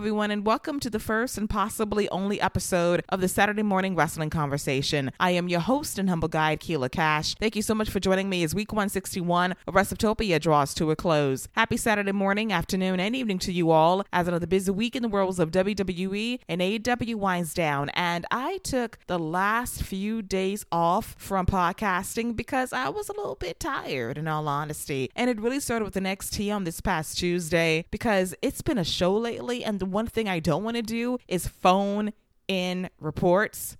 Everyone, and welcome to the first and possibly only episode of the Saturday Morning Wrestling Conversation. I am your host and humble guide, Keila Cash. Thank you so much for joining me as week 161 of WrestleTopia draws to a close. Happy Saturday morning, afternoon, and evening to you all as another busy week in the worlds of WWE and AEW winds down. And I took the last few days off from podcasting because I was a little bit tired, in all honesty. And it really started with the NXT on this past Tuesday because it's been a show lately, and the one thing I don't want to do is phone in reports.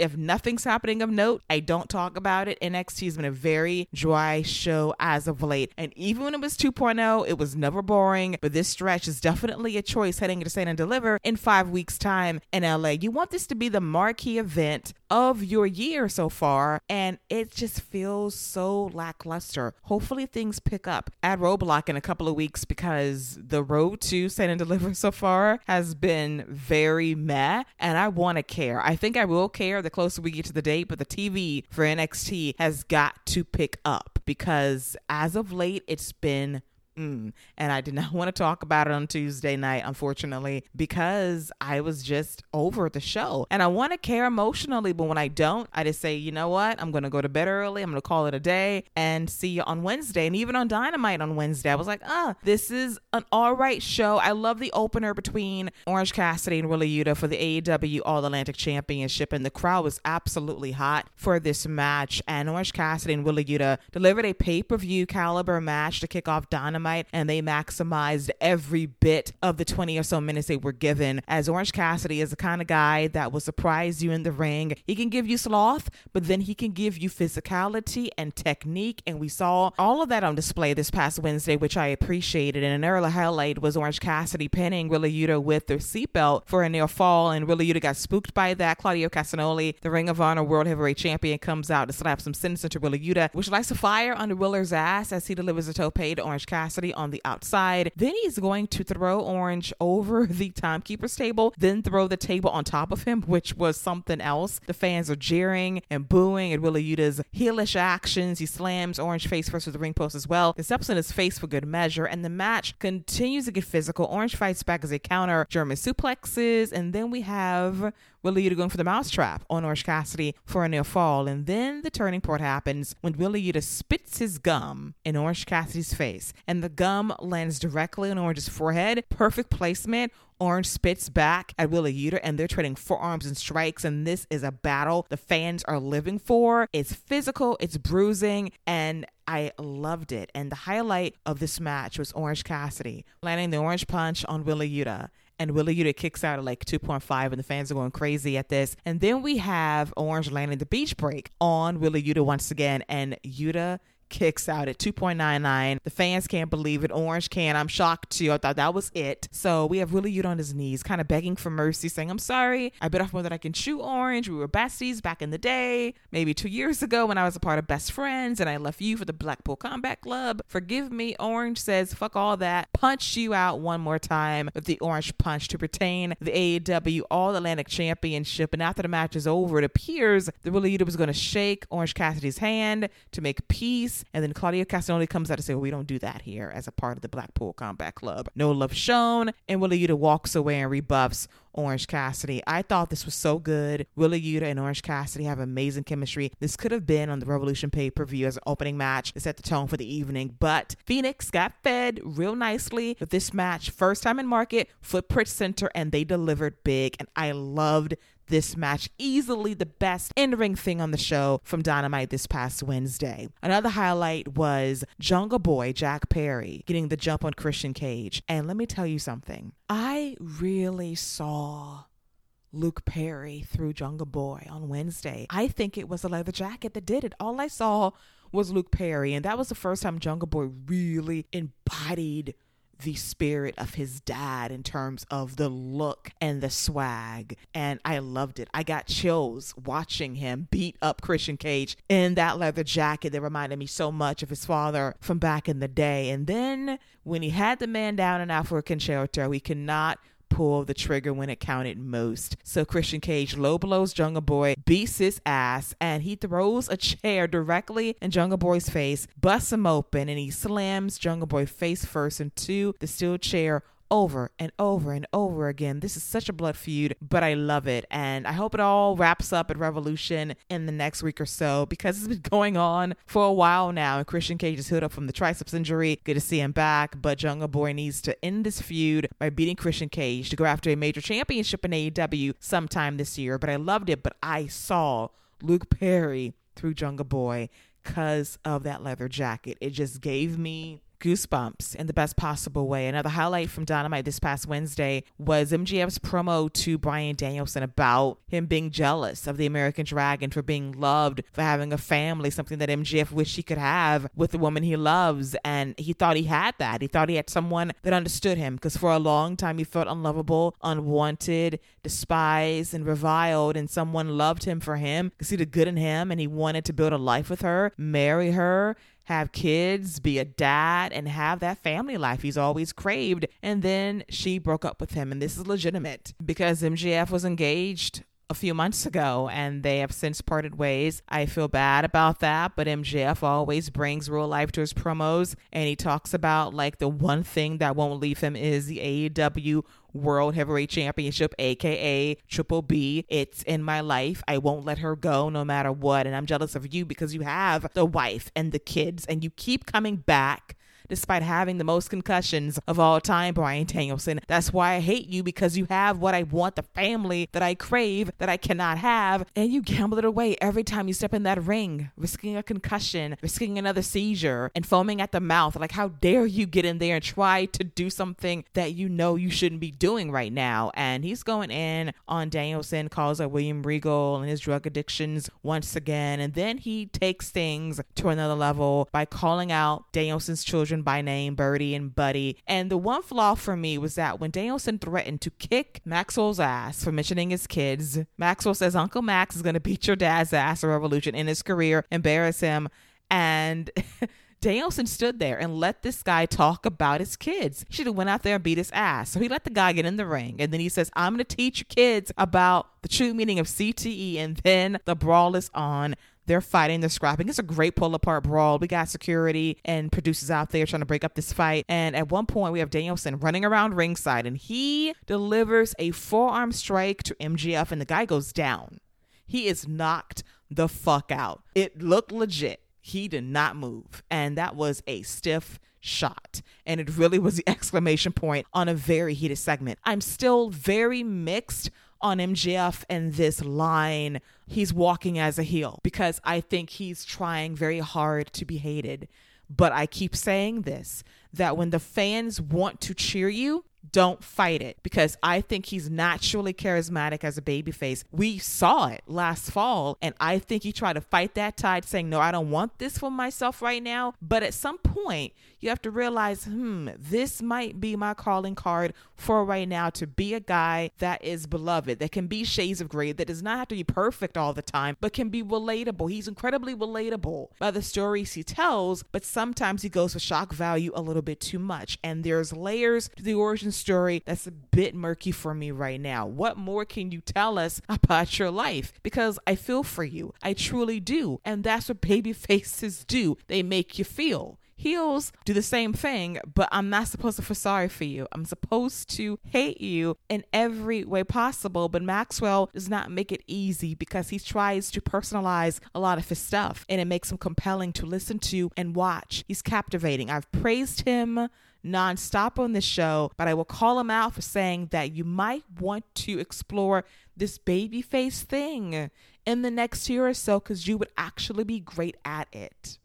If nothing's happening of note, I don't talk about it. NXT has been a very dry show as of late. And even when it was 2.0, it was never boring. But this stretch is definitely a choice heading to Stand and Deliver in five weeks' time in LA. You want this to be the marquee event of your year so far, and it just feels so lackluster. Hopefully, things pick up at Roadblock in a couple of weeks because the road to Stand and Deliver so far has been very meh, and I want to care. I think I will care the closer we get to the date, but the TV for NXT has got to pick up because as of late, it's been Mm. And I did not want to talk about it on Tuesday night, unfortunately, because I was just over the show. And I want to care emotionally, but when I don't, I just say, you know what? I'm going to go to bed early. I'm going to call it a day and see you on Wednesday. And even on Dynamite on Wednesday, I was like, ah, this is an all right show. I love the opener between Orange Cassidy and Wheeler Yuta for the AEW All Atlantic Championship. And the crowd was absolutely hot for this match. And Orange Cassidy and Wheeler Yuta delivered a pay per view caliber match to kick off Dynamite Dynamite, and they maximized every bit of the 20 or so minutes they were given. As Orange Cassidy is the kind of guy that will surprise you in the ring. He can give you sloth, but then he can give you physicality and technique. And we saw all of that on display this past Wednesday, which I appreciated. And an early highlight was Orange Cassidy pinning Wheeler Yuta with their seatbelt for a near fall, and Wheeler Yuta got spooked by that. Claudio Castagnoli, the Ring of Honor World Heavyweight Champion, comes out to slap some sense into Wheeler Yuta, which lights a fire under Wheeler's ass as he delivers a tope to Orange Cassidy. On the outside. Then he's going to throw Orange over the timekeeper's table, then throw the table on top of him, which was something else. The fans are jeering and booing at Wheeler Yuta's heelish actions. He slams Orange face first with the ring post as well. He steps on his face for good measure, and the match continues to get physical. Orange fights back as they counter German suplexes, and then we have Wheeler Yuta going for the mousetrap on Orange Cassidy for a near fall. And then the turning point happens when Wheeler Yuta spits his gum in Orange Cassidy's face, and the gum lands directly on Orange's forehead. Perfect placement. Orange spits back at Wheeler Yuta and they're trading forearms and strikes. And this is a battle the fans are living for. It's physical, it's bruising, and I loved it. And the highlight of this match was Orange Cassidy landing the orange punch on Wheeler Yuta and Wheeler Yuta kicks out at like 2.5, and the fans are going crazy at this. And then we have Orange landing the beach break on Wheeler Yuta once again, and Yuta kicks out at 2.99. The fans can't believe it. Orange can. I'm shocked too. I thought that was it. So we have Wheeler Yuta on his knees, kind of begging for mercy, saying, I'm sorry. I bit off more than I can chew, Orange. We were besties back in the day, maybe two years ago when I was a part of Best Friends and I left you for the Blackpool Combat Club. Forgive me. Orange says, fuck all that. Punch you out one more time with the Orange Punch to retain the AEW All Atlantic Championship. And after the match is over, it appears that Wheeler Yuta was going to shake Orange Cassidy's hand to make peace and then Claudio Castagnoli comes out to say, well, we don't do that here as a part of the Blackpool Combat Club. No love shown. And Wheeler Yuta walks away and rebuffs Orange Cassidy. I thought this was so good. Wheeler Yuta and Orange Cassidy have amazing chemistry. This could have been on the Revolution pay per view as an opening match to set the tone for the evening, but Phoenix got fed real nicely with this match. First time in market, footprint center, and they delivered big. And I loved this match. Easily the best in ring thing on the show from Dynamite this past Wednesday. Another highlight was Jungle Boy Jack Perry getting the jump on Christian Cage. And let me tell you something. I really saw Luke Perry through Jungle Boy on Wednesday. I think it was a leather jacket that did it. All I saw was Luke Perry, and that was the first time Jungle Boy really embodied the spirit of his dad in terms of the look and the swag. And I loved it. I got chills watching him beat up Christian Cage in that leather jacket that reminded me so much of his father from back in the day. And then when he had the man down in African shelter, we cannot pull the trigger when it counted most. So Christian Cage low blows Jungle Boy, beats his ass, and he throws a chair directly in Jungle Boy's face, busts him open, and he slams Jungle Boy face first into the steel chair over and over and over again. This is such a blood feud, but I love it. And I hope it all wraps up at Revolution in the next week or so because it's been going on for a while now. And Christian Cage is healed up from the triceps injury. Good to see him back. But Jungle Boy needs to end this feud by beating Christian Cage to go after a major championship in AEW sometime this year. But I loved it. But I saw Luke Perry through Jungle Boy because of that leather jacket. It just gave me goosebumps in the best possible way. Another highlight from Dynamite this past Wednesday was MJF's promo to Bryan Danielson about him being jealous of the American Dragon for being loved, for having a family, something that MJF wished he could have with the woman he loves. And he thought he had that. He thought he had someone that understood him because for a long time he felt unlovable, unwanted, despised, and reviled. And someone loved him for him, could see the good in him, and he wanted to build a life with her, marry her have kids, be a dad, and have that family life he's always craved. And then she broke up with him. And this is legitimate because MJF was engaged a few months ago and they have since parted ways. I feel bad about that, but MJF always brings real life to his promos and he talks about like the one thing that won't leave him is the AEW World Heavyweight Championship, aka Triple B. It's in my life. I won't let her go no matter what. And I'm jealous of you because you have the wife and the kids and you keep coming back despite having the most concussions of all time, Bryan Danielson. That's why I hate you because you have what I want, the family that I crave, that I cannot have, and you gamble it away every time you step in that ring, risking a concussion, risking another seizure, and foaming at the mouth. Like, how dare you get in there and try to do something that you know you shouldn't be doing right now? And he's going in on Danielson, calls out William Regal and his drug addictions once again. And then he takes things to another level by calling out Danielson's children by name, Birdie and Buddy. And the one flaw for me was that when Danielson threatened to kick Maxwell's ass for mentioning his kids, Maxwell says Uncle Max is going to beat your dad's ass at Revolution in his career, embarrass him. And Danielson stood there and let this guy talk about his kids. He should have went out there and beat his ass. So he let the guy get in the ring. And then he says, I'm going to teach your kids about the true meaning of CTE. And then the brawl is on. They're fighting, they're scrapping. It's a great pull apart brawl. We got security and producers out there trying to break up this fight. And at one point, we have Danielson running around ringside and he delivers a forearm strike to MJF, and the guy goes down. He is knocked the fuck out. It looked legit. He did not move. And that was a stiff shot. And it really was the exclamation point on a very heated segment. I'm still very mixed on MJF and this line, he's walking as a heel because I think he's trying very hard to be hated. But I keep saying this that when the fans want to cheer you, don't fight it because I think he's naturally charismatic as a babyface. We saw it last fall, and I think he tried to fight that tide, saying, No, I don't want this for myself right now. But at some point, you have to realize, hmm, this might be my calling card for right now to be a guy that is beloved, that can be shades of gray, that does not have to be perfect all the time, but can be relatable. He's incredibly relatable by the stories he tells, but sometimes he goes for shock value a little bit too much. And there's layers to the origin story that's a bit murky for me right now. What more can you tell us about your life? Because I feel for you. I truly do. And that's what baby faces do. They make you feel. Heels do the same thing, but I'm not supposed to feel sorry for you. I'm supposed to hate you in every way possible. But Maxwell does not make it easy because he tries to personalize a lot of his stuff and it makes him compelling to listen to and watch. He's captivating. I've praised him nonstop on this show, but I will call him out for saying that you might want to explore this baby face thing in the next year or so because you would actually be great at it.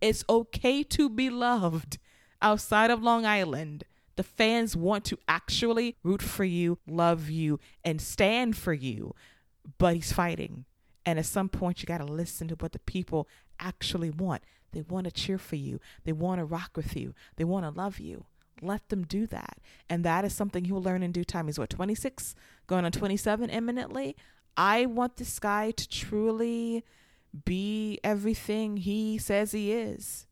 It's okay to be loved outside of Long Island. The fans want to actually root for you, love you, and stand for you. But he's fighting. And at some point, you got to listen to what the people actually want. They want to cheer for you, they want to rock with you, they want to love you. Let them do that. And that is something he will learn in due time. He's what, 26, going on 27 imminently? I want this guy to truly be everything he says he is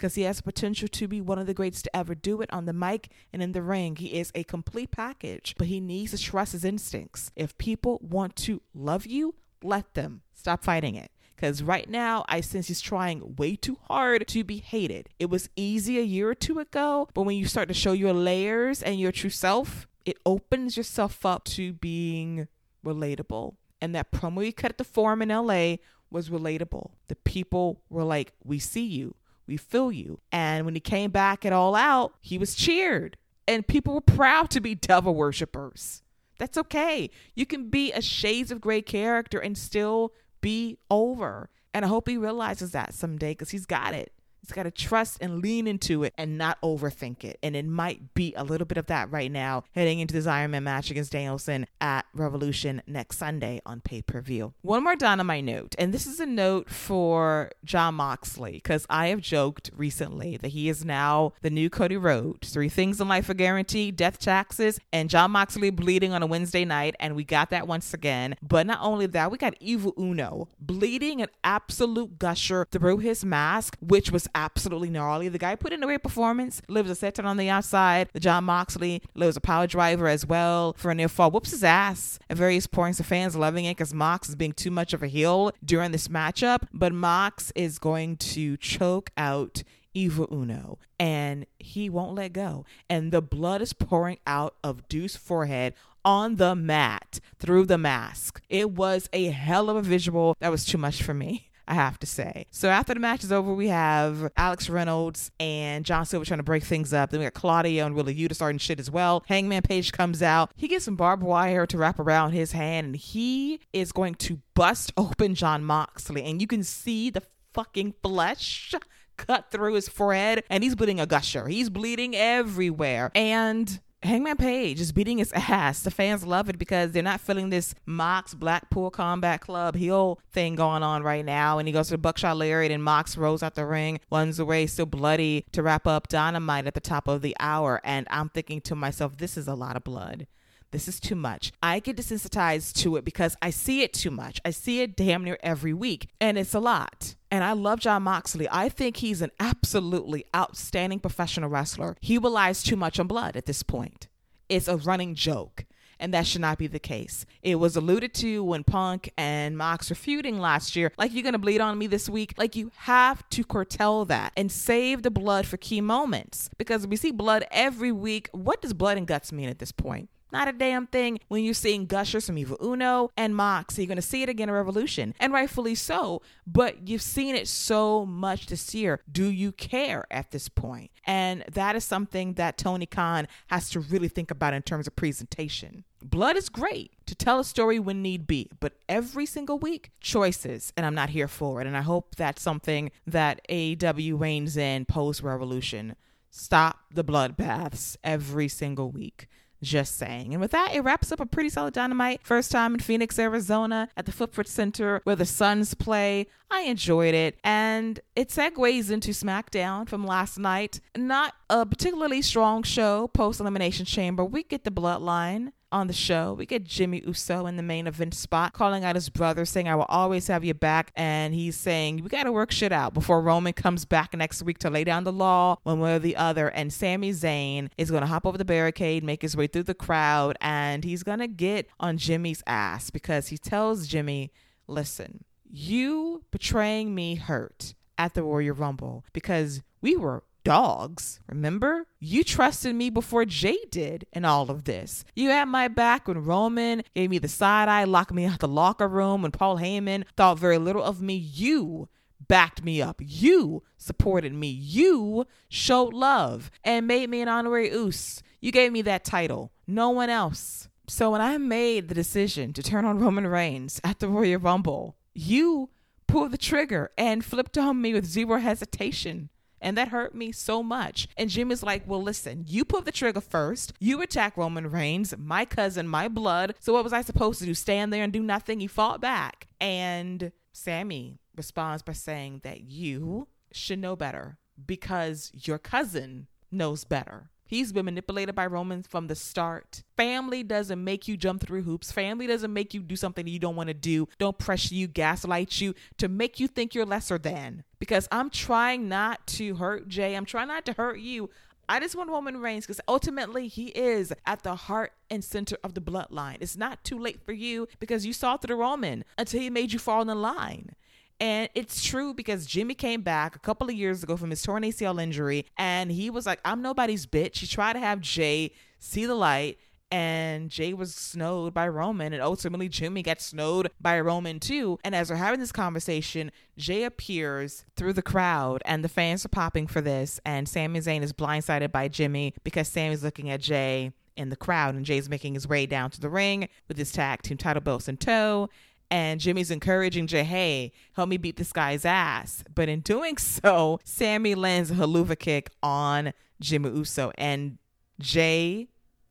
because he has potential to be one of the greats to ever do it on the mic and in the ring. He is a complete package, but he needs to trust his instincts. If people want to love you, let them. Stop fighting it Because right now, I sense he's trying way too hard to be hated. It was easy a year or two ago, but when you start to show your layers and your true self, it opens yourself up to being relatable. And that promo you cut at the forum in LA was relatable. The people were like, We see you, we feel you. And when he came back at All Out, he was cheered. And people were proud to be devil worshippers. That's okay. You can be a shades of gray character and still be over. And I hope he realizes that someday because he's got it. He's got to trust and lean into it and not overthink it. And it might be a little bit of that right now, heading into this Iron Man match against Danielson at Revolution next Sunday on pay per view. One more Dynamite note, and this is a note for Jon Moxley, because I have joked recently that he is now the new Cody Rhodes. Three things in life are guaranteed death, taxes, and Jon Moxley bleeding on a Wednesday night. And we got that once again. But not only that, we got Evil Uno bleeding an absolute gusher through his mask, which was absolutely gnarly. The guy put in a great performance, lives a set on the outside. The Jon Moxley lives a power driver as well for a near fall. Whoops his ass at various points. The fans loving it because Mox is being too much of a heel during this matchup. But Mox is going to choke out Evil Uno, and he won't let go. And the blood is pouring out of Deuce's forehead on the mat through the mask. It was a hell of a visual. That was too much for me. I have to say. So after the match is over, we have Alex Reynolds and John Silver trying to break things up. Then we got Claudio and Wheeler Yuta starting shit as well. Hangman Page comes out. He gets some barbed wire to wrap around his hand, and he is going to bust open Jon Moxley. And you can see the fucking flesh cut through his forehead, and he's bleeding a gusher. He's bleeding everywhere. And Hangman Page is beating his ass. The fans love it because they're not feeling this Mox Blackpool Combat Club heel thing going on right now. And he goes to the Buckshot Lariat, and Mox rolls out the ring, runs away, still bloody, to wrap up Dynamite at the top of the hour. And I'm thinking to myself, this is a lot of blood. This is too much. I get desensitized to it because I see it too much. I see it damn near every week, and it's a lot. And I love Jon Moxley. I think he's an absolutely outstanding professional wrestler. He relies too much on blood at this point. It's a running joke and that should not be the case. It was alluded to when Punk and Mox were feuding last year. Like, you're going to bleed on me this week. Like, you have to curtail that and save the blood for key moments because we see blood every week. What does blood and guts mean at this point? Not a damn thing when you're seeing gushers from Evil Uno and Mox. You're going to see it again in Revolution, and rightfully so. But you've seen it so much this year. Do you care at this point? And that is something that Tony Khan has to really think about in terms of presentation. Blood is great to tell a story when need be, but every single week, choices, and I'm not here for it. And I hope that's something that AEW reigns in post Revolution. Stop the bloodbaths every single week. Just saying. And with that, it wraps up a pretty solid dynamite. First time in Phoenix, Arizona at the Footprint Center where the Suns play. I enjoyed it. And it segues into SmackDown from last night. Not a particularly strong show post Elimination Chamber. We get the bloodline on the show. We get Jimmy Uso in the main event spot, calling out his brother, saying, I will always have your back. And he's saying, We got to work shit out before Roman comes back next week to lay down the law one way or the other. And Sami Zayn is going to hop over the barricade, make his way through the crowd, and he's going to get on Jimmy's ass because he tells Jimmy, Listen, you betraying me hurt at the Royal Rumble because we were dogs. Remember? You trusted me before Jey did in all of this. You had my back when Roman gave me the side eye, locked me out the locker room, when Paul Heyman thought very little of me. You backed me up. You supported me. You showed love and made me an honorary Uce. You gave me that title. No one else. So when I made the decision to turn on Roman Reigns at the Royal Rumble, you pulled the trigger and flipped on me with zero hesitation. And that hurt me so much. And Jimmy's like, well, listen, you put the trigger first. You attack Roman Reigns, my cousin, my blood. So what was I supposed to do? Stand there and do nothing? He fought back. And Sami responds by saying that you should know better because your cousin knows better. He's been manipulated by Romans from the start. Family doesn't make you jump through hoops. Family doesn't make you do something you don't want to do. Don't pressure you, gaslight you to make you think you're lesser than. Because I'm trying not to hurt Jey. I'm trying not to hurt you. I just want Roman Reigns because ultimately he is at the heart and center of the bloodline. It's not too late for you because you saw through the Roman until he made you fall in line. And it's true because Jimmy came back a couple of years ago from his torn ACL injury and he was like, I'm nobody's bitch. He tried to have Jey see the light and Jey was snowed by Roman, and ultimately Jimmy gets snowed by Roman too. And as we're having this conversation, Jey appears through the crowd, and the fans are popping for this. And Sami Zayn is blindsided by Jimmy because Sami's looking at Jey in the crowd, and Jey's making his way down to the ring with his tag team title belts in tow. And Jimmy's encouraging Jey, hey, help me beat this guy's ass. But in doing so, Sami lands a Helluva Kick on Jimmy Uso. And Jey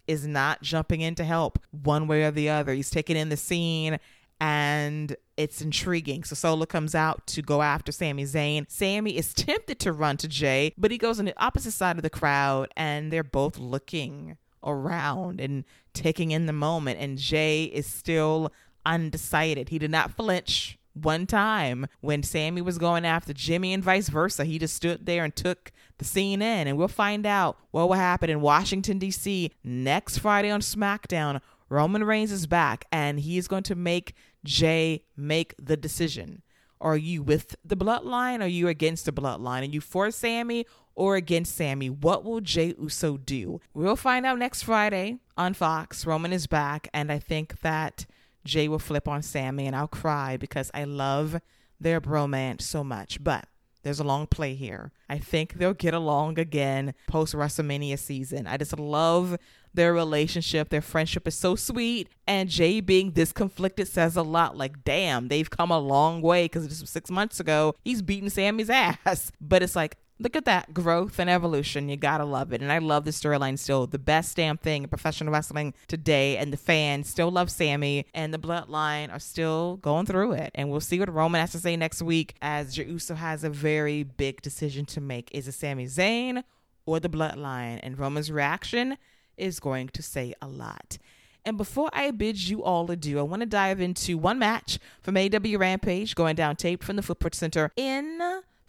is not jumping in to help one way or the other. He's taking in the scene and it's intriguing. So Solo comes out to go after Sami Zayn. Sami is tempted to run to Jey, but he goes on the opposite side of the crowd and they're both looking around and taking in the moment. And Jey is still undecided. He did not flinch one time when Sami was going after Jimmy and vice versa. He just stood there and took the scene in, and we'll find out what will happen in Washington, D.C. next Friday on SmackDown. Roman Reigns is back, and he is going to make Jey make the decision. Are you with the bloodline? Are you against the bloodline? Are you for Sami or against Sami? What will Jey Uso do? We'll find out next Friday on Fox. Roman is back, and I think that Jey will flip on Sami and I'll cry because I love their bromance so much. But there's a long play here. I think they'll get along again post WrestleMania season. I just love their relationship. Their friendship is so sweet. And Jey being this conflicted says a lot. Like, damn, they've come a long way because was six months ago. He's beating Sami's ass. But it's like, look at that growth and evolution. You gotta love it. And I love the storyline still. The best damn thing in professional wrestling today. And the fans still love Sami And the bloodline are still going through it. And we'll see what Roman has to say next week as Jey Uso has a very big decision to make. Is it Sami Zayn or the bloodline? And Roman's reaction is going to say a lot. And before I bid you all adieu, I want to dive into one match from AEW Rampage going down taped from the Footprint Center in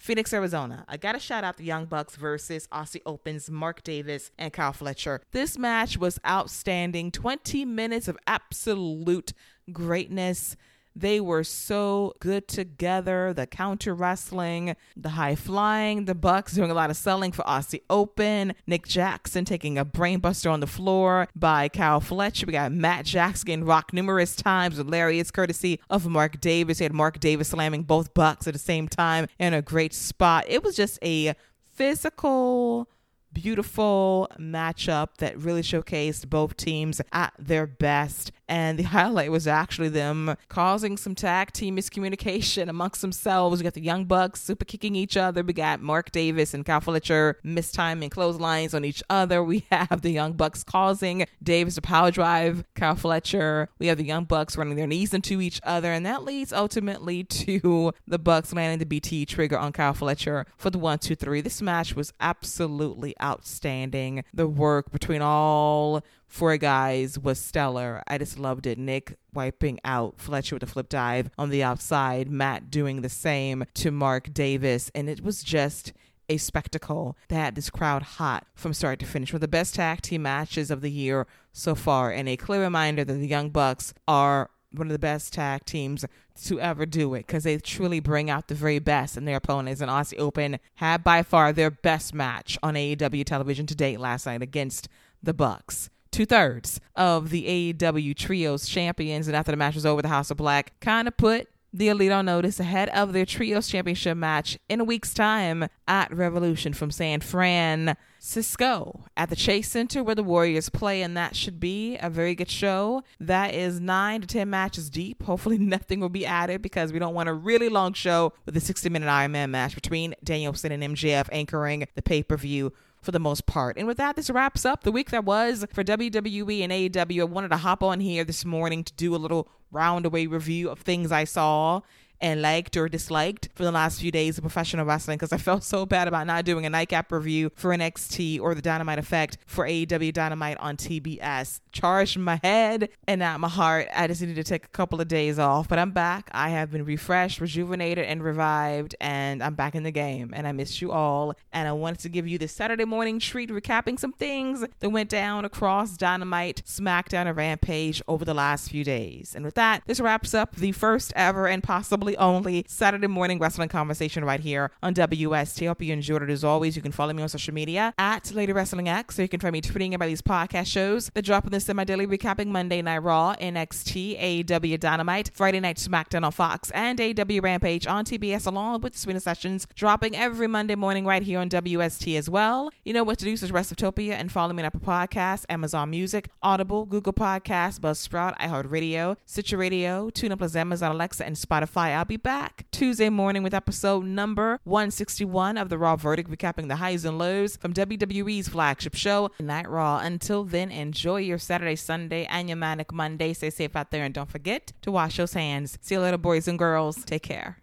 Phoenix, Arizona. I got to shout out the Young Bucks versus Aussie Opens, Mark Davis and Kyle Fletcher. This match was outstanding. 20 minutes of absolute greatness. They were so good together. The counter wrestling, the high flying, the Bucks doing a lot of selling for Aussie Open. Nick Jackson taking a brainbuster on the floor by Kyle Fletcher. We got Matt Jackson getting rocked numerous times with Lariat's courtesy of Mark Davis. He had Mark Davis slamming both Bucks at the same time in a great spot. It was just a physical beautiful matchup that really showcased both teams at their best. And the highlight was actually them causing some tag team miscommunication amongst themselves. We got the Young Bucks super kicking each other. We got Mark Davis and Kyle Fletcher mistiming clotheslines on each other. We have the Young Bucks causing Davis to power drive Kyle Fletcher. We have the Young Bucks running their knees into each other. And that leads ultimately to the Bucks landing the BTE Trigger on Kyle Fletcher for the one, two, three. This match was absolutely outstanding. The work between all four guys was stellar. I just loved it. Nick wiping out Fletcher with a flip dive on the outside, Matt doing the same to Mark Davis, and it was just a spectacle that had this crowd hot from start to finish. One of the best tag team matches of the year so far, and a clear reminder that the Young Bucks are one of the best tag teams to ever do it because they truly bring out the very best in their opponents. And Aussie Open had by far their best match on AEW television to date last night against the Bucks two thirds of the AEW Trios champions. And after the match was over, the House of Black kind of put the Elite on notice ahead of their Trios Championship match in a week's time at Revolution from San Francisco at the Chase Center where the Warriors play, and that should be a very good show. That is nine to 10 matches deep. Hopefully, nothing will be added because we don't want a really long show with a 60 minute Iron Man match between Danielson and MJF anchoring the pay per view for the most part. And with that, this wraps up the week that was for WWE and AEW. I wanted to hop on here this morning to do a little roundaway review of things I saw and liked or disliked for the last few days of professional wrestling because I felt so bad about not doing a nightcap review for NXT or the Dynamite Effect for AEW Dynamite on TBS. Charged my head and not my heart. I just needed to take a couple of days off, but I'm back. I have been refreshed, rejuvenated, and revived, and I'm back in the game. And I missed you all. And I wanted to give you this Saturday morning treat, recapping some things that went down across Dynamite, SmackDown, and Rampage over the last few days. And with that, this wraps up the first ever and possibly only Saturday morning wrestling conversation right here on WST. Hope you enjoyed it as always. You can follow me on social media at Lady Wrestling X, so you can find me tweeting about these podcast shows the drop in the semi daily recapping Monday Night Raw, NXT, AEW Dynamite, Friday Night SmackDown on Fox, and AEW Rampage on TBS, along with Serena Sessions dropping every Monday morning right here on WST as well. You know what to do, so Rest of Topia and follow me on Apple Podcasts, Amazon Music, Audible, Google Podcasts, Buzzsprout, iHeartRadio, Stitcher Radio, TuneUp Plus Amazon Alexa, and Spotify. I'll be back Tuesday morning with episode number 161 of the Raw Verdict, recapping the highs and lows from WWE's flagship show, Night Raw. Until then, enjoy your Saturday, Sunday, and your Manic Monday. Stay safe out there, and don't forget to wash those hands. See you later, boys and girls. Take care.